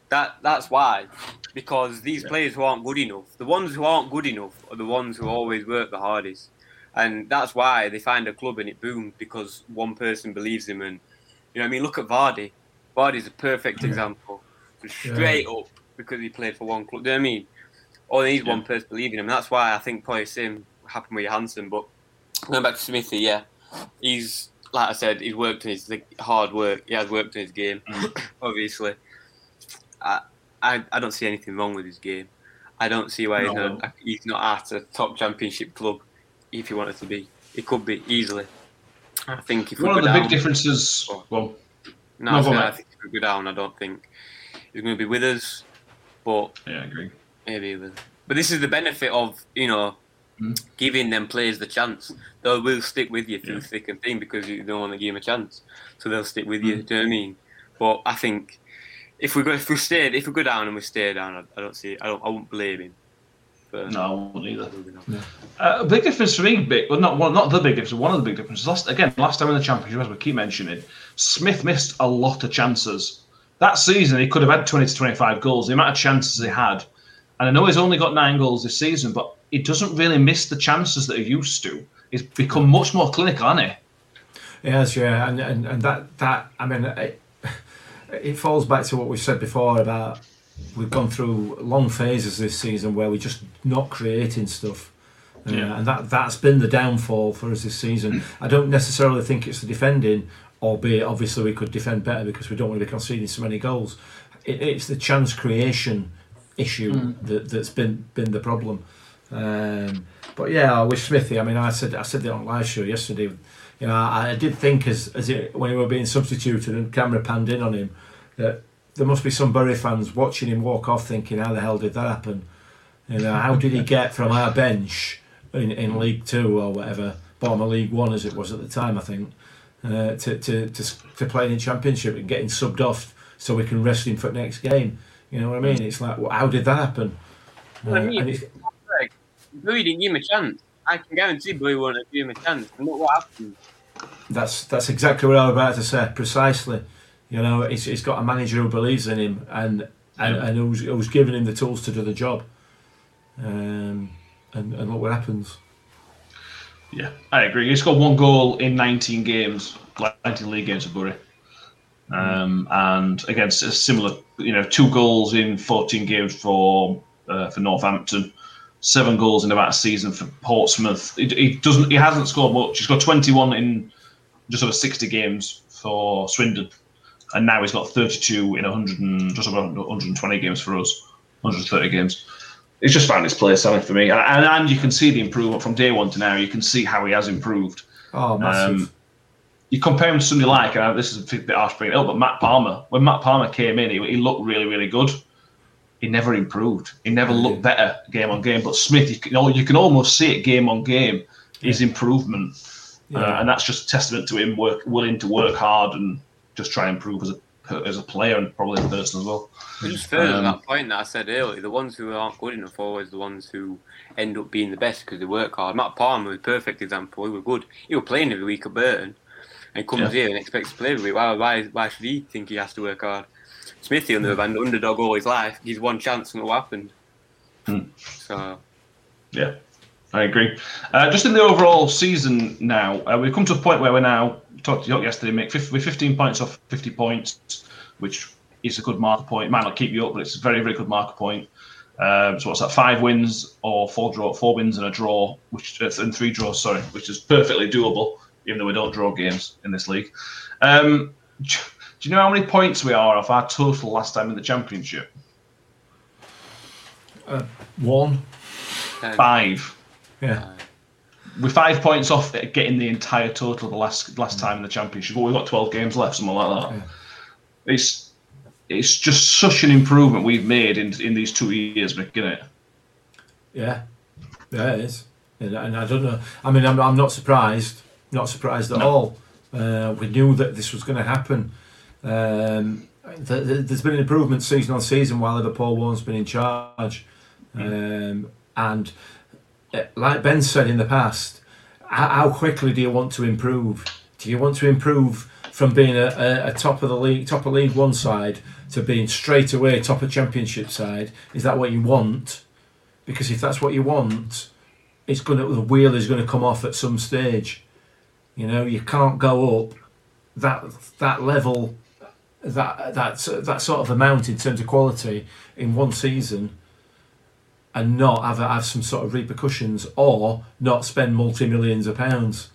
That that's why, because these players who aren't good enough, the ones who aren't good enough are the ones who always work the hardest, and that's why they find a club and it booms because one person believes him and you know what I mean. Look at Vardy. Vardy's a perfect example. Straight up because he played for one club. Do you know what I mean? All he needs one person believing him. That's why I think probably same happened with Johansson. But going back to Smithy, yeah, he's like I said, he's worked his like, hard work. He has worked in his game, mm. obviously. I, I I don't see anything wrong with his game. I don't see why he's, No. not, he's not at a top championship club if he wanted to be. He could be easily. I think if we One of the down, big differences. Well, no, I think- I think if we go down, I don't think he's going to be with us. But yeah, I agree. Maybe with. But this is the benefit of you know Mm. giving them players the chance. They will stick with you through Yeah. thick and thin because you don't want to give them a chance, so they'll stick with you. Mm. Do you know what I mean? But I think if we go if we stay if we go down and we stay down, I, I don't see I don't I won't blame him. For No, I won't either. moving on. Uh, a big difference for me, big, well, not one, not the big difference. One of the big differences. Last again, last time in the championship, as we keep mentioning, Smith missed a lot of chances. That season, he could have had twenty to twenty-five goals. The amount of chances he had, and I know he's only got nine goals this season, but he doesn't really miss the chances that he used to. He's become much more clinical, hasn't he? Yes, yeah, and, and, and that that I mean, it, it falls back to what we said before about we've gone through long phases this season where we're just not creating stuff. Uh, Yeah. and that that's been the downfall for us this season. I don't necessarily think it's the defending, albeit obviously we could defend better because we don't want to be conceding so many goals. It, it's the chance creation issue that that's been been the problem. Um, but yeah, with Smithy, I mean, I said I said it on live show yesterday. You know, I, I did think as as it, when he were being substituted and camera panned in on him that there must be some Bury fans watching him walk off, thinking, "How the hell did that happen? You know, how did he get from our bench in, in League Two or whatever, bottom of League One as it was at the time, I think, uh, to, to to to playing in Championship and getting subbed off so we can rest him for next game? You know what I mean? It's like, well, how did that happen? I Uh, and it's, Bowie didn't give him a chance. I can guarantee Bowie won't have given him a chance. And look what happened. That's that's exactly what I was about to say. Precisely, you know, he's, he's got a manager who believes in him and and, Yeah. and who's, who's giving him the tools to do the job. Um, and, and look what happens. Yeah, I agree. He scored one goal in 19 games, 19 league games for Bury. Um, and against a similar, you know, two goals in 14 games for uh, for Northampton, seven goals in about a season for Portsmouth. He, he doesn't, he hasn't scored much. He's got 21 in just over 60 games for Swindon, and now he's got 32 in 100 and, just over 120 games for us, 130 games. He's just found his place, Sally, for me, and, and, and you can see the improvement from day one to now. You can see how he has improved. Oh, massive. Um, you compare him to somebody like, uh, this is a bit harsh bringing it up, but Matt Palmer. When Matt Palmer came in, he, he looked really, really good. He never improved. He never looked better game on game. But Smith, you can, you can almost see it game on game, his improvement. Yeah. Uh, and that's just a testament to him work, willing to work hard and just try and improve as a, as a player and probably a person as well. But just further Um, to that point that I said earlier, the ones who aren't good enough are always the ones who end up being the best because they work hard. Matt Palmer was a perfect example. He was good. He was playing every week at Burton and comes Yeah. here and expects to play every week. Why, why, why should he think he has to work hard? Smithy, on the other hand, underdog all his life. He's one chance and what happened. Hmm. So, Yeah. I agree. Uh, just in the overall season now, uh, we've come to a point where we're now talked to you yesterday. 50, we're 15 points off 50 points, which is a good marker point. It might not keep you up, but it's a very very good marker point. Um, so what's that? Five wins or four draw, four wins and a draw, which uh, and three draws. Sorry, which is perfectly doable, even though we don't draw games in this league. Um, do you know how many points we are off our total last time in the championship? One. Um, Five. Yeah. We're five points off getting the entire total the last last time in the championship. But we've got twelve games left, something like that. Yeah. It's it's just such an improvement we've made in in these two years, Mick, isn't it? Yeah. Yeah, it is. And, and I don't know. I mean, I'm, I'm not surprised. Not surprised at No. all. Uh, we knew that this was going to happen. Um, th- th- there's been an improvement season on season while Liverpool one's been in charge. Um, and uh, like Ben said in the past, how, how quickly do you want to improve? Do you want to improve from being a, a, a top of the league, top of League One side, to being straight away top of Championship side? Is that what you want? Because if that's what you want, it's gonna the wheel is gonna come off at some stage. You know, you can't go up that that level, that that that sort of amount in terms of quality in one season, and not have have some sort of repercussions or not spend multi millions of pounds.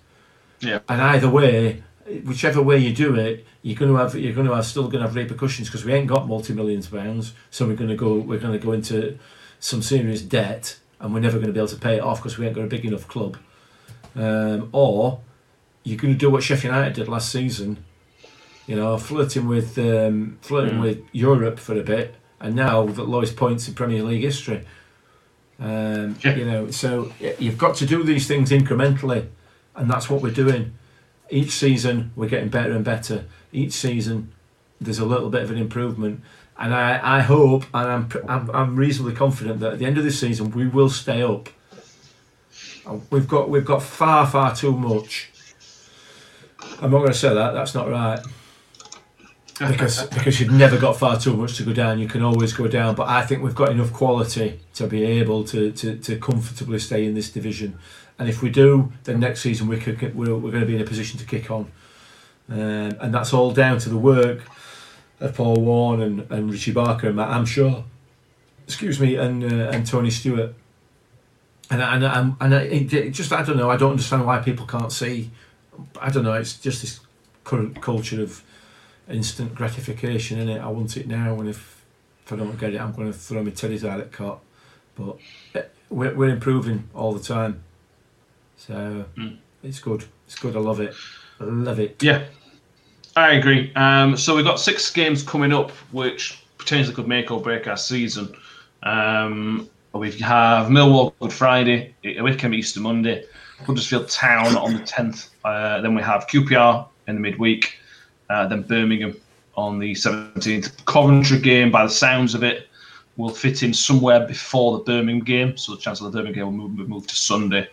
Yeah. And either way, whichever way you do it, you're going to have you're going to have still going to have repercussions because we ain't got multi millions of pounds. So we're going to go we're going to go into some serious debt, and we're never going to be able to pay it off because we ain't got a big enough club. Um, or you're going to do what Sheffield United did last season, you know, flirting with um, flirting Mm. with Europe for a bit, and now the lowest points in Premier League history. Um, Yeah. You know, so you've got to do these things incrementally, and that's what we're doing. Each season we're getting better and better. Each season there's a little bit of an improvement, and I, I hope and I'm, I'm I'm reasonably confident that at the end of this season we will stay up. We've got we've got far far too much. I'm not going to say that. That's not right. Because because you've never got far too much to go down. You can always go down. But I think we've got enough quality to be able to, to, to comfortably stay in this division. And if we do, then next season we could we're, we're going to be in a position to kick on. Um, and that's all down to the work of Paul Warne and, and Richie Barker and Matt Hamshaw. Excuse me, and uh, and Tony Stewart. And and and, and it just I don't know. I don't understand why people can't see. I don't know. It's just this current culture of instant gratification in it. I want it now, and if if I don't get it, I'm going to throw my teddies out at cot. But eh, we're, we're improving all the time, so Mm. it's good. It's good. I love it. I love it. Yeah, I agree. Um, so we've got six games coming up, which potentially could make or break our season. Um, we have Millwall Good Friday, Wycombe Easter Monday, Huddersfield Town on the 10th. Uh, then we have QPR in the midweek, uh, then Birmingham on the 17th. Coventry game, by the sounds of it, will fit in somewhere before the Birmingham game. So the chance of the Birmingham game will move, move to Sunday,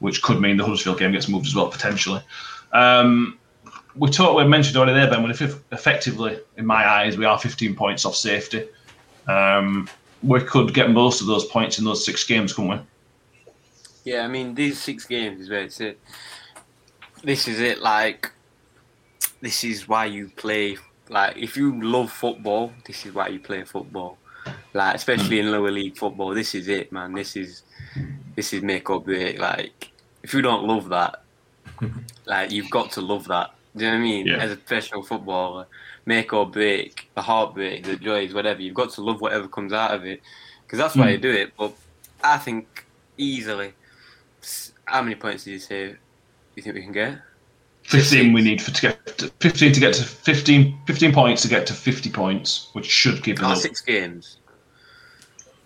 which could mean the Huddersfield game gets moved as well, potentially. Um, we talked, we mentioned already there, Ben, but if effectively, in my eyes, we are 15 points off safety. Um, we could get most of those points in those six games, couldn't we? Yeah, I mean these six games is where it's it. This is it. Like, this is why you play. Like, if you love football, this is why you play football. Like, especially in lower league football, this is it, man. This is this is make or break. Like, if you don't love that, like you've got to love that. Do you know what I mean? Yeah. As a professional footballer, make or break, the heartbreak, the joys, whatever. You've got to love whatever comes out of it, because that's why Mm. you do it. But I think easily, how many points do you say you think we can get? 15 we need for to get to 15 to get to 15, 15 points to get to 50 points, which should give it Oh, six games.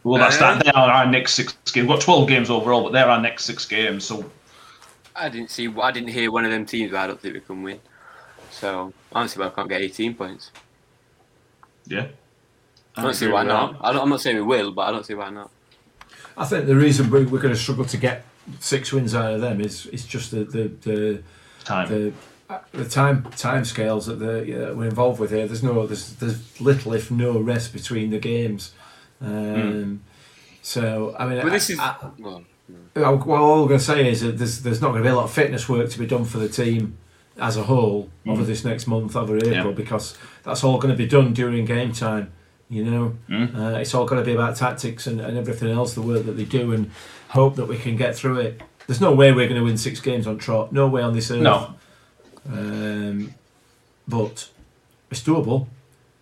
Well, that's Uh, that. They are our next six games. We've got 12 games overall, but they're our next six games. So I didn't see. I didn't hear one of them teams where I don't think we can win. So I don't see why I can't get 18 points. yeah, I don't see why not. I don't, I'm not saying we will, but I don't see why not. I think the reason we, we're going to struggle to get six wins out of them is it's just the the the, Time. the, uh, the time time scales that the, uh, we're involved with here. There's no there's there's little if no rest between the games. Um, So I mean, But this I- is I- well, Well, all I'm going to say is that there's there's not going to be a lot of fitness work to be done for the team as a whole over this next month, over April, Yeah. because that's all going to be done during game time. You know, Mm. uh, it's all going to be about tactics and, and everything else, the work that they do, and hope that we can get through it. There's no way we're going to win six games on trot. No way on this earth. No. Um, but it's doable.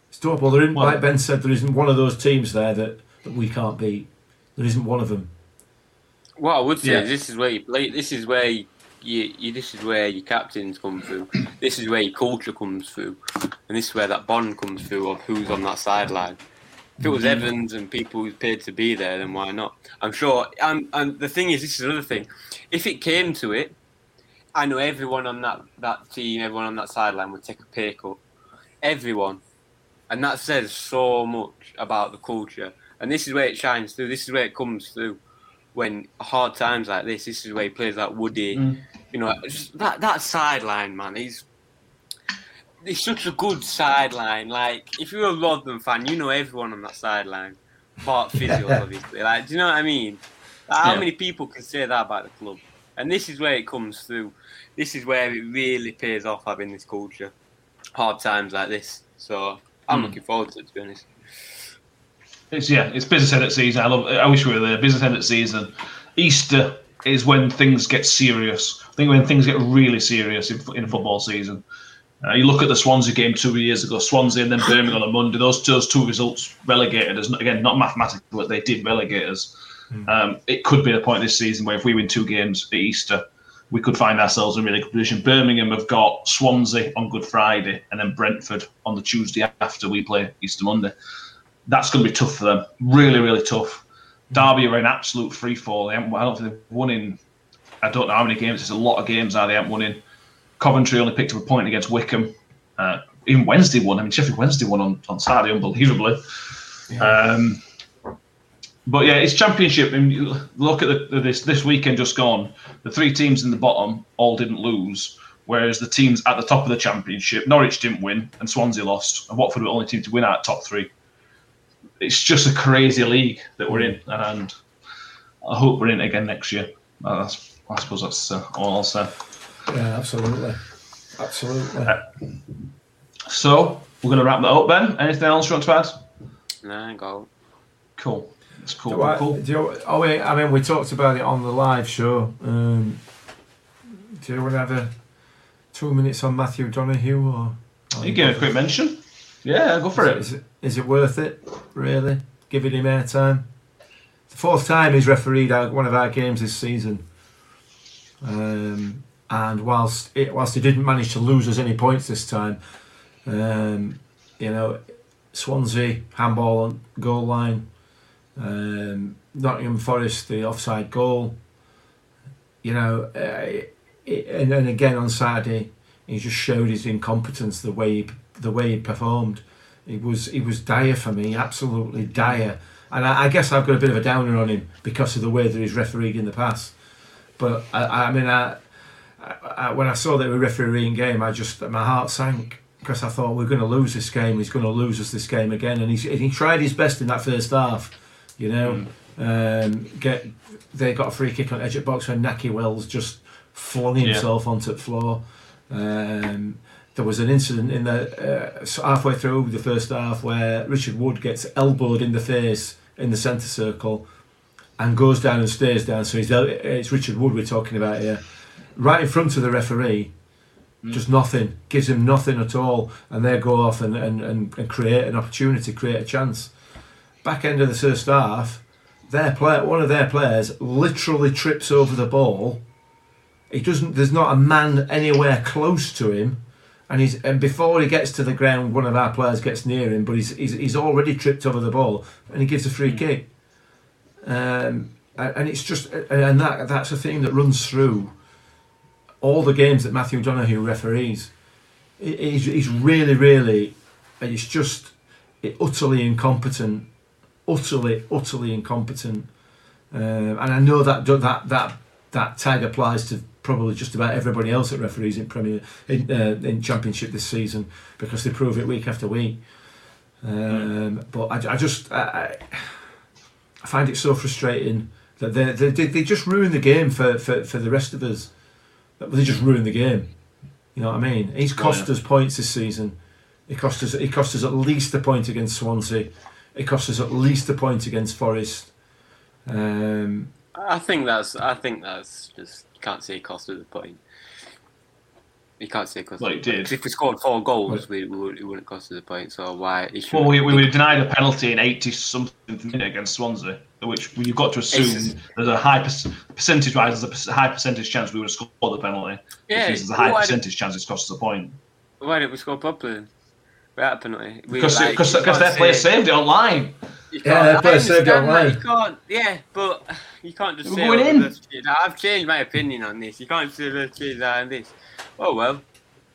It's doable. There isn't, Well- like Ben said, there isn't one of those teams there that, that we can't beat. There isn't one of them. What I would say Yeah. is this is where you play. This is where you, you, you. This is where your captains come through. This is where your culture comes through, and this is where that bond comes through of who's on that sideline. If it was Evans and people who's paid to be there, then why not? I'm sure. And and the thing is, this is another thing. If it came to it, I know everyone on that that team, everyone on that sideline would take a pay cut. Everyone, and that says so much about the culture. And this is where it shines through. This is where it comes through when hard times like this. This is where he plays like Woody. Mm. You know, that that sideline, man. He's he's such a good sideline. Like if you're a Rotherham fan, you know everyone on that sideline. Part physios, obviously. Like, do you know what I mean? Like, How Yeah. many people can say that about the club? And this is where it comes through. This is where it really pays off having this culture. Hard times like this. So I'm Mm. looking forward to it, to be honest. It's yeah, it's business end of season. I love. I wish we were there. Business end of season. Easter is when things get serious. I think when things get really serious in, in football season. Uh, you look at the Swansea game two years ago, Swansea and then Birmingham on a Monday. Those those two results relegated us. Again, not mathematically, but they did relegate us. Um, it could be a point this season where if we win two games at Easter, we could find ourselves in a really good position. Birmingham have got Swansea on Good Friday and then Brentford on the Tuesday after we play Easter Monday. That's going to be tough for them. Really, really tough. Derby are in absolute free fall. They haven't, I don't think they've won in. I don't know how many games. It's a lot of games now they haven't won in. Coventry only picked up a point against Wycombe. Uh, even Wednesday won. I mean, Sheffield Wednesday won on, on Saturday, unbelievably. Um, but yeah, it's championship. And you look at the, this this weekend just gone. The three teams in the bottom all didn't lose, whereas the teams at the top of the championship, Norwich didn't win and Swansea lost, and Watford were the only team to win out of top three. It's just a crazy league that we're in, and I hope we're in it again next year. Uh, That's, I suppose that's uh, all I'll say. Yeah, absolutely. Absolutely. So we're going to wrap that up, Ben. Anything else you want to add? No, go. Cool. That's cool. Do I- cool. do you- oh, wait, I mean, we talked about it on the live show. Um, do you want to have a two minutes on Matthew Donohue? Or, or You give a quick mention. Yeah, go for it. Is it, is it worth it, really? Giving him airtime? The fourth time he's refereed one of our games this season. Um, and whilst it, whilst he didn't manage to lose us any points this time, um, you know, Swansea handball on goal line, um, Nottingham Forest the offside goal. You know, uh, it, and then again on Saturday, he just showed his incompetence the way he, the way he performed. It was it was dire for me, absolutely dire. And I, I guess I've got a bit of a downer on him because of the way that he's refereed in the past. But I, I mean, I, I, I, when I saw they were refereeing game, I just my heart sank because I thought we're going to lose this game. He's going to lose us this game again, and, he's, he tried his best in that first half. You know, um, get they got a free kick on edge of box when Nahki Wells just flung Yeah. himself onto the floor. Um, there was an incident in the uh, halfway through the first half where Richard Wood gets elbowed in the face in the centre circle and goes down and stays down. So he's, it's Richard Wood we're talking about here, right in front of the referee. Just nothing, gives him nothing at all, and they go off and, and, and, and create an opportunity, create a chance. Back end of the first half, their player, one of their players, literally trips over the ball. He doesn't. There's not a man anywhere close to him, and he's and before he gets to the ground, one of our players gets near him, but he's he's, he's already tripped over the ball, and he gives a free kick. Um, and and it's just and that that's a thing that runs through all the games that Matthew Donohue referees. He's, he's really, really, it's just utterly incompetent, utterly, utterly incompetent. Um, and I know that that that that tag applies to probably just about everybody else that referees in Premier in, uh, in Championship this season because they prove it week after week. Um, but I, I just I, I find it so frustrating That they, they, they, they just ruin the game for, for, for the rest of us. They just ruin the game. You know what I mean? He's cost yeah. us points this season. He cost us. He cost us at least a point against Swansea. He cost us at least a point against Forest. Um, I think that's. I think that's just can't say cost of the point. You can't say cost. Well, of it the point. did. 'Cause If we scored four goals, Well- we, we would, it wouldn't cost us a point. So why? Well, we, we were denied a penalty in 80 something minute against Swansea, which you've got to assume It's- there's a high percentage wise, there's a high percentage chance we would have scored the penalty. Yeah, which there's a high why did- percentage chance it's cost us a point. Why didn't we score properly? then? We had a penalty. We, Because like, because because their player say- saved it online. you Yeah, can't- their I player saved it online. You can't. Yeah, but you can't just We're say. going in. I've changed my opinion on this. You can't just say let's change that and this. Oh well,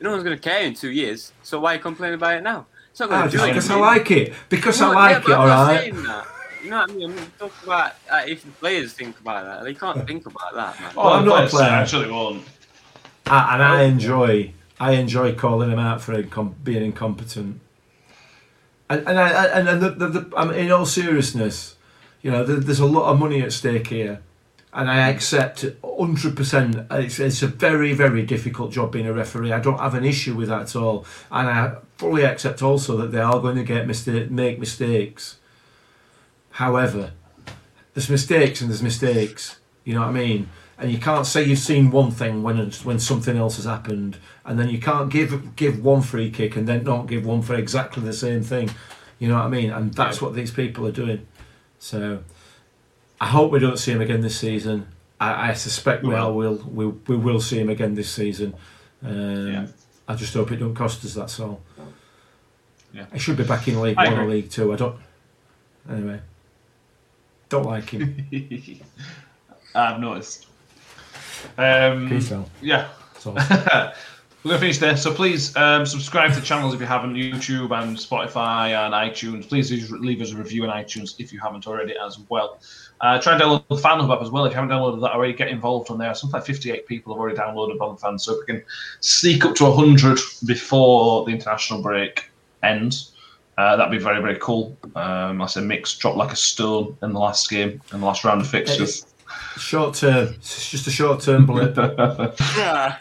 no one's gonna care in two years. So why complain about it now? It's not ah, gonna do just because I like it. Because I like yeah, it. all right. I'm not right. saying that. You know what I mean? I'm talking about uh, if the players think about that. They can't think about that, man. Well, I'm not a players player. Actually, won't. I, and I enjoy I enjoy calling him out for incom- being incompetent. And and I, I- and, and the, the, the, I mean, in all seriousness, you know, there, there's a lot of money at stake here, and I accept hundred percent. It's it's a very very difficult job being a referee. I don't have an issue with that at all, and I fully accept also that they are going to get mistake make mistakes. However, there's mistakes and there's mistakes. You know what I mean? And you can't say you've seen one thing when when something else has happened, and then you can't give give one free kick and then not give one for exactly the same thing. You know what I mean? And that's what these people are doing. So I hope we don't see him again this season. I, I suspect we will. will we, we will see him again this season. Um, Yeah. I just hope it don't cost us. That's all. Yeah. I should be back in League I One or. League Two. I don't. Anyway, don't like him. I've noticed. Um, Peace out. yeah. All. We're going to finish there. So please um, subscribe to the channels if you haven't, YouTube and Spotify and iTunes. Please leave us a review on iTunes if you haven't already as well. Uh, try and download the Fan Hub app as well. If you haven't downloaded that already, get involved on there. Something like 58 people have already downloaded on the fan. So if we can sneak up to 100 before the international break ends, uh, that'd be very, very cool. Um, I said Mix dropped like a stone in the last game, in the last round of fixtures. Short term. It's just a short term blip. Yeah,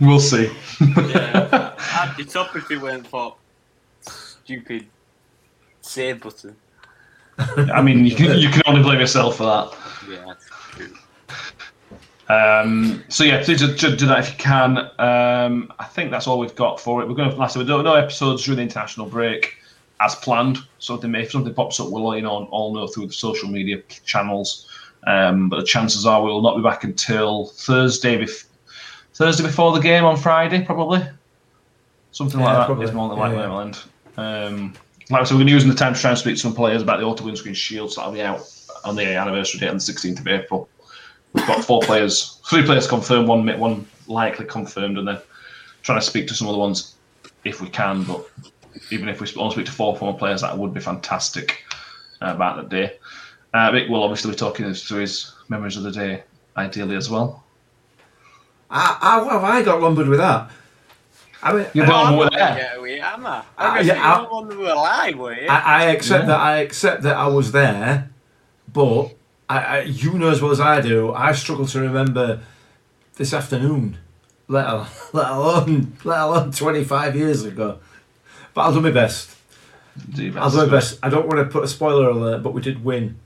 we'll see. yeah. I'd be top if it went for stupid save button. I mean, you can, you can only blame yourself for that. Yeah. Um, so yeah, please do, do do that if you can. Um, I think that's all we've got for it. We're going to last. We don't no episodes during the international break as planned. Something if something pops up, we'll let you know all know through the social media channels. Um, but the chances are we will not be back until Thursday. Bef- Thursday before the game on Friday, probably. Something Yeah, like that probably. is more than likely. yeah. it'll. Um, like said, we're going to using the time to try and speak to some players about the Auto Windscreen Shield. So that'll be out on the anniversary date on the 16th of April. We've got four players, three players confirmed, one one likely confirmed, and then trying to speak to some other ones if we can. But even if we only speak to four former players, that would be fantastic uh, about that day. Uh, Mick will obviously be talking through his memories of the day, ideally as well. I, I, what have I got lumbered with that? I mean, You're I, wrong. I'm we're not gonna there. get away, am I? I'm gonna yeah, say I- you're one who were alive, were you? I accept Yeah. that. I accept that I was there, but I, I, you know as well as I do. I struggle to remember this afternoon, let alone, let alone, let alone twenty five years ago. But I'll do my best. Do your I'll do my best. I don't want to put a spoiler alert, but we did win.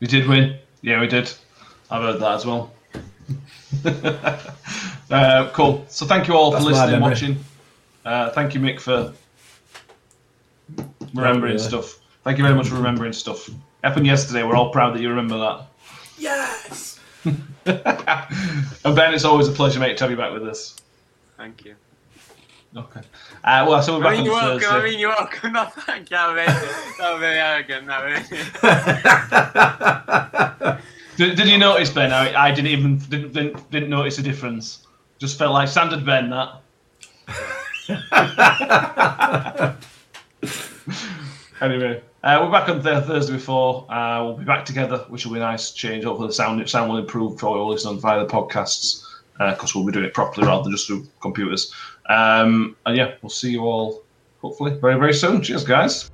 We did win. Yeah, we did. I've heard that as well. uh, cool. So thank you all That's for listening and watching. Uh, thank you, Mick, for remembering Yeah. stuff. Thank you very much for remembering stuff. Happened yesterday. We're all proud that you remember that. Yes. and Ben, it's always a pleasure, mate, to have you back with us. Thank you. Okay. Uh, well, so we're I back mean, you're on welcome. I mean, you're welcome. No, thank you. I'm very, I'm very arrogant. Not really. Did, did you notice, Ben? I, I didn't even didn't, didn't didn't notice a difference. Just felt like standard Ben that. anyway, uh, we're back on th- Thursday before. Uh, we'll be back together, which will be a nice change. Hopefully, the sound sound will improve for all listeners via the podcasts because we'll be doing it properly rather than just through computers. Um, and yeah, we'll see you all hopefully very very soon. Cheers, guys.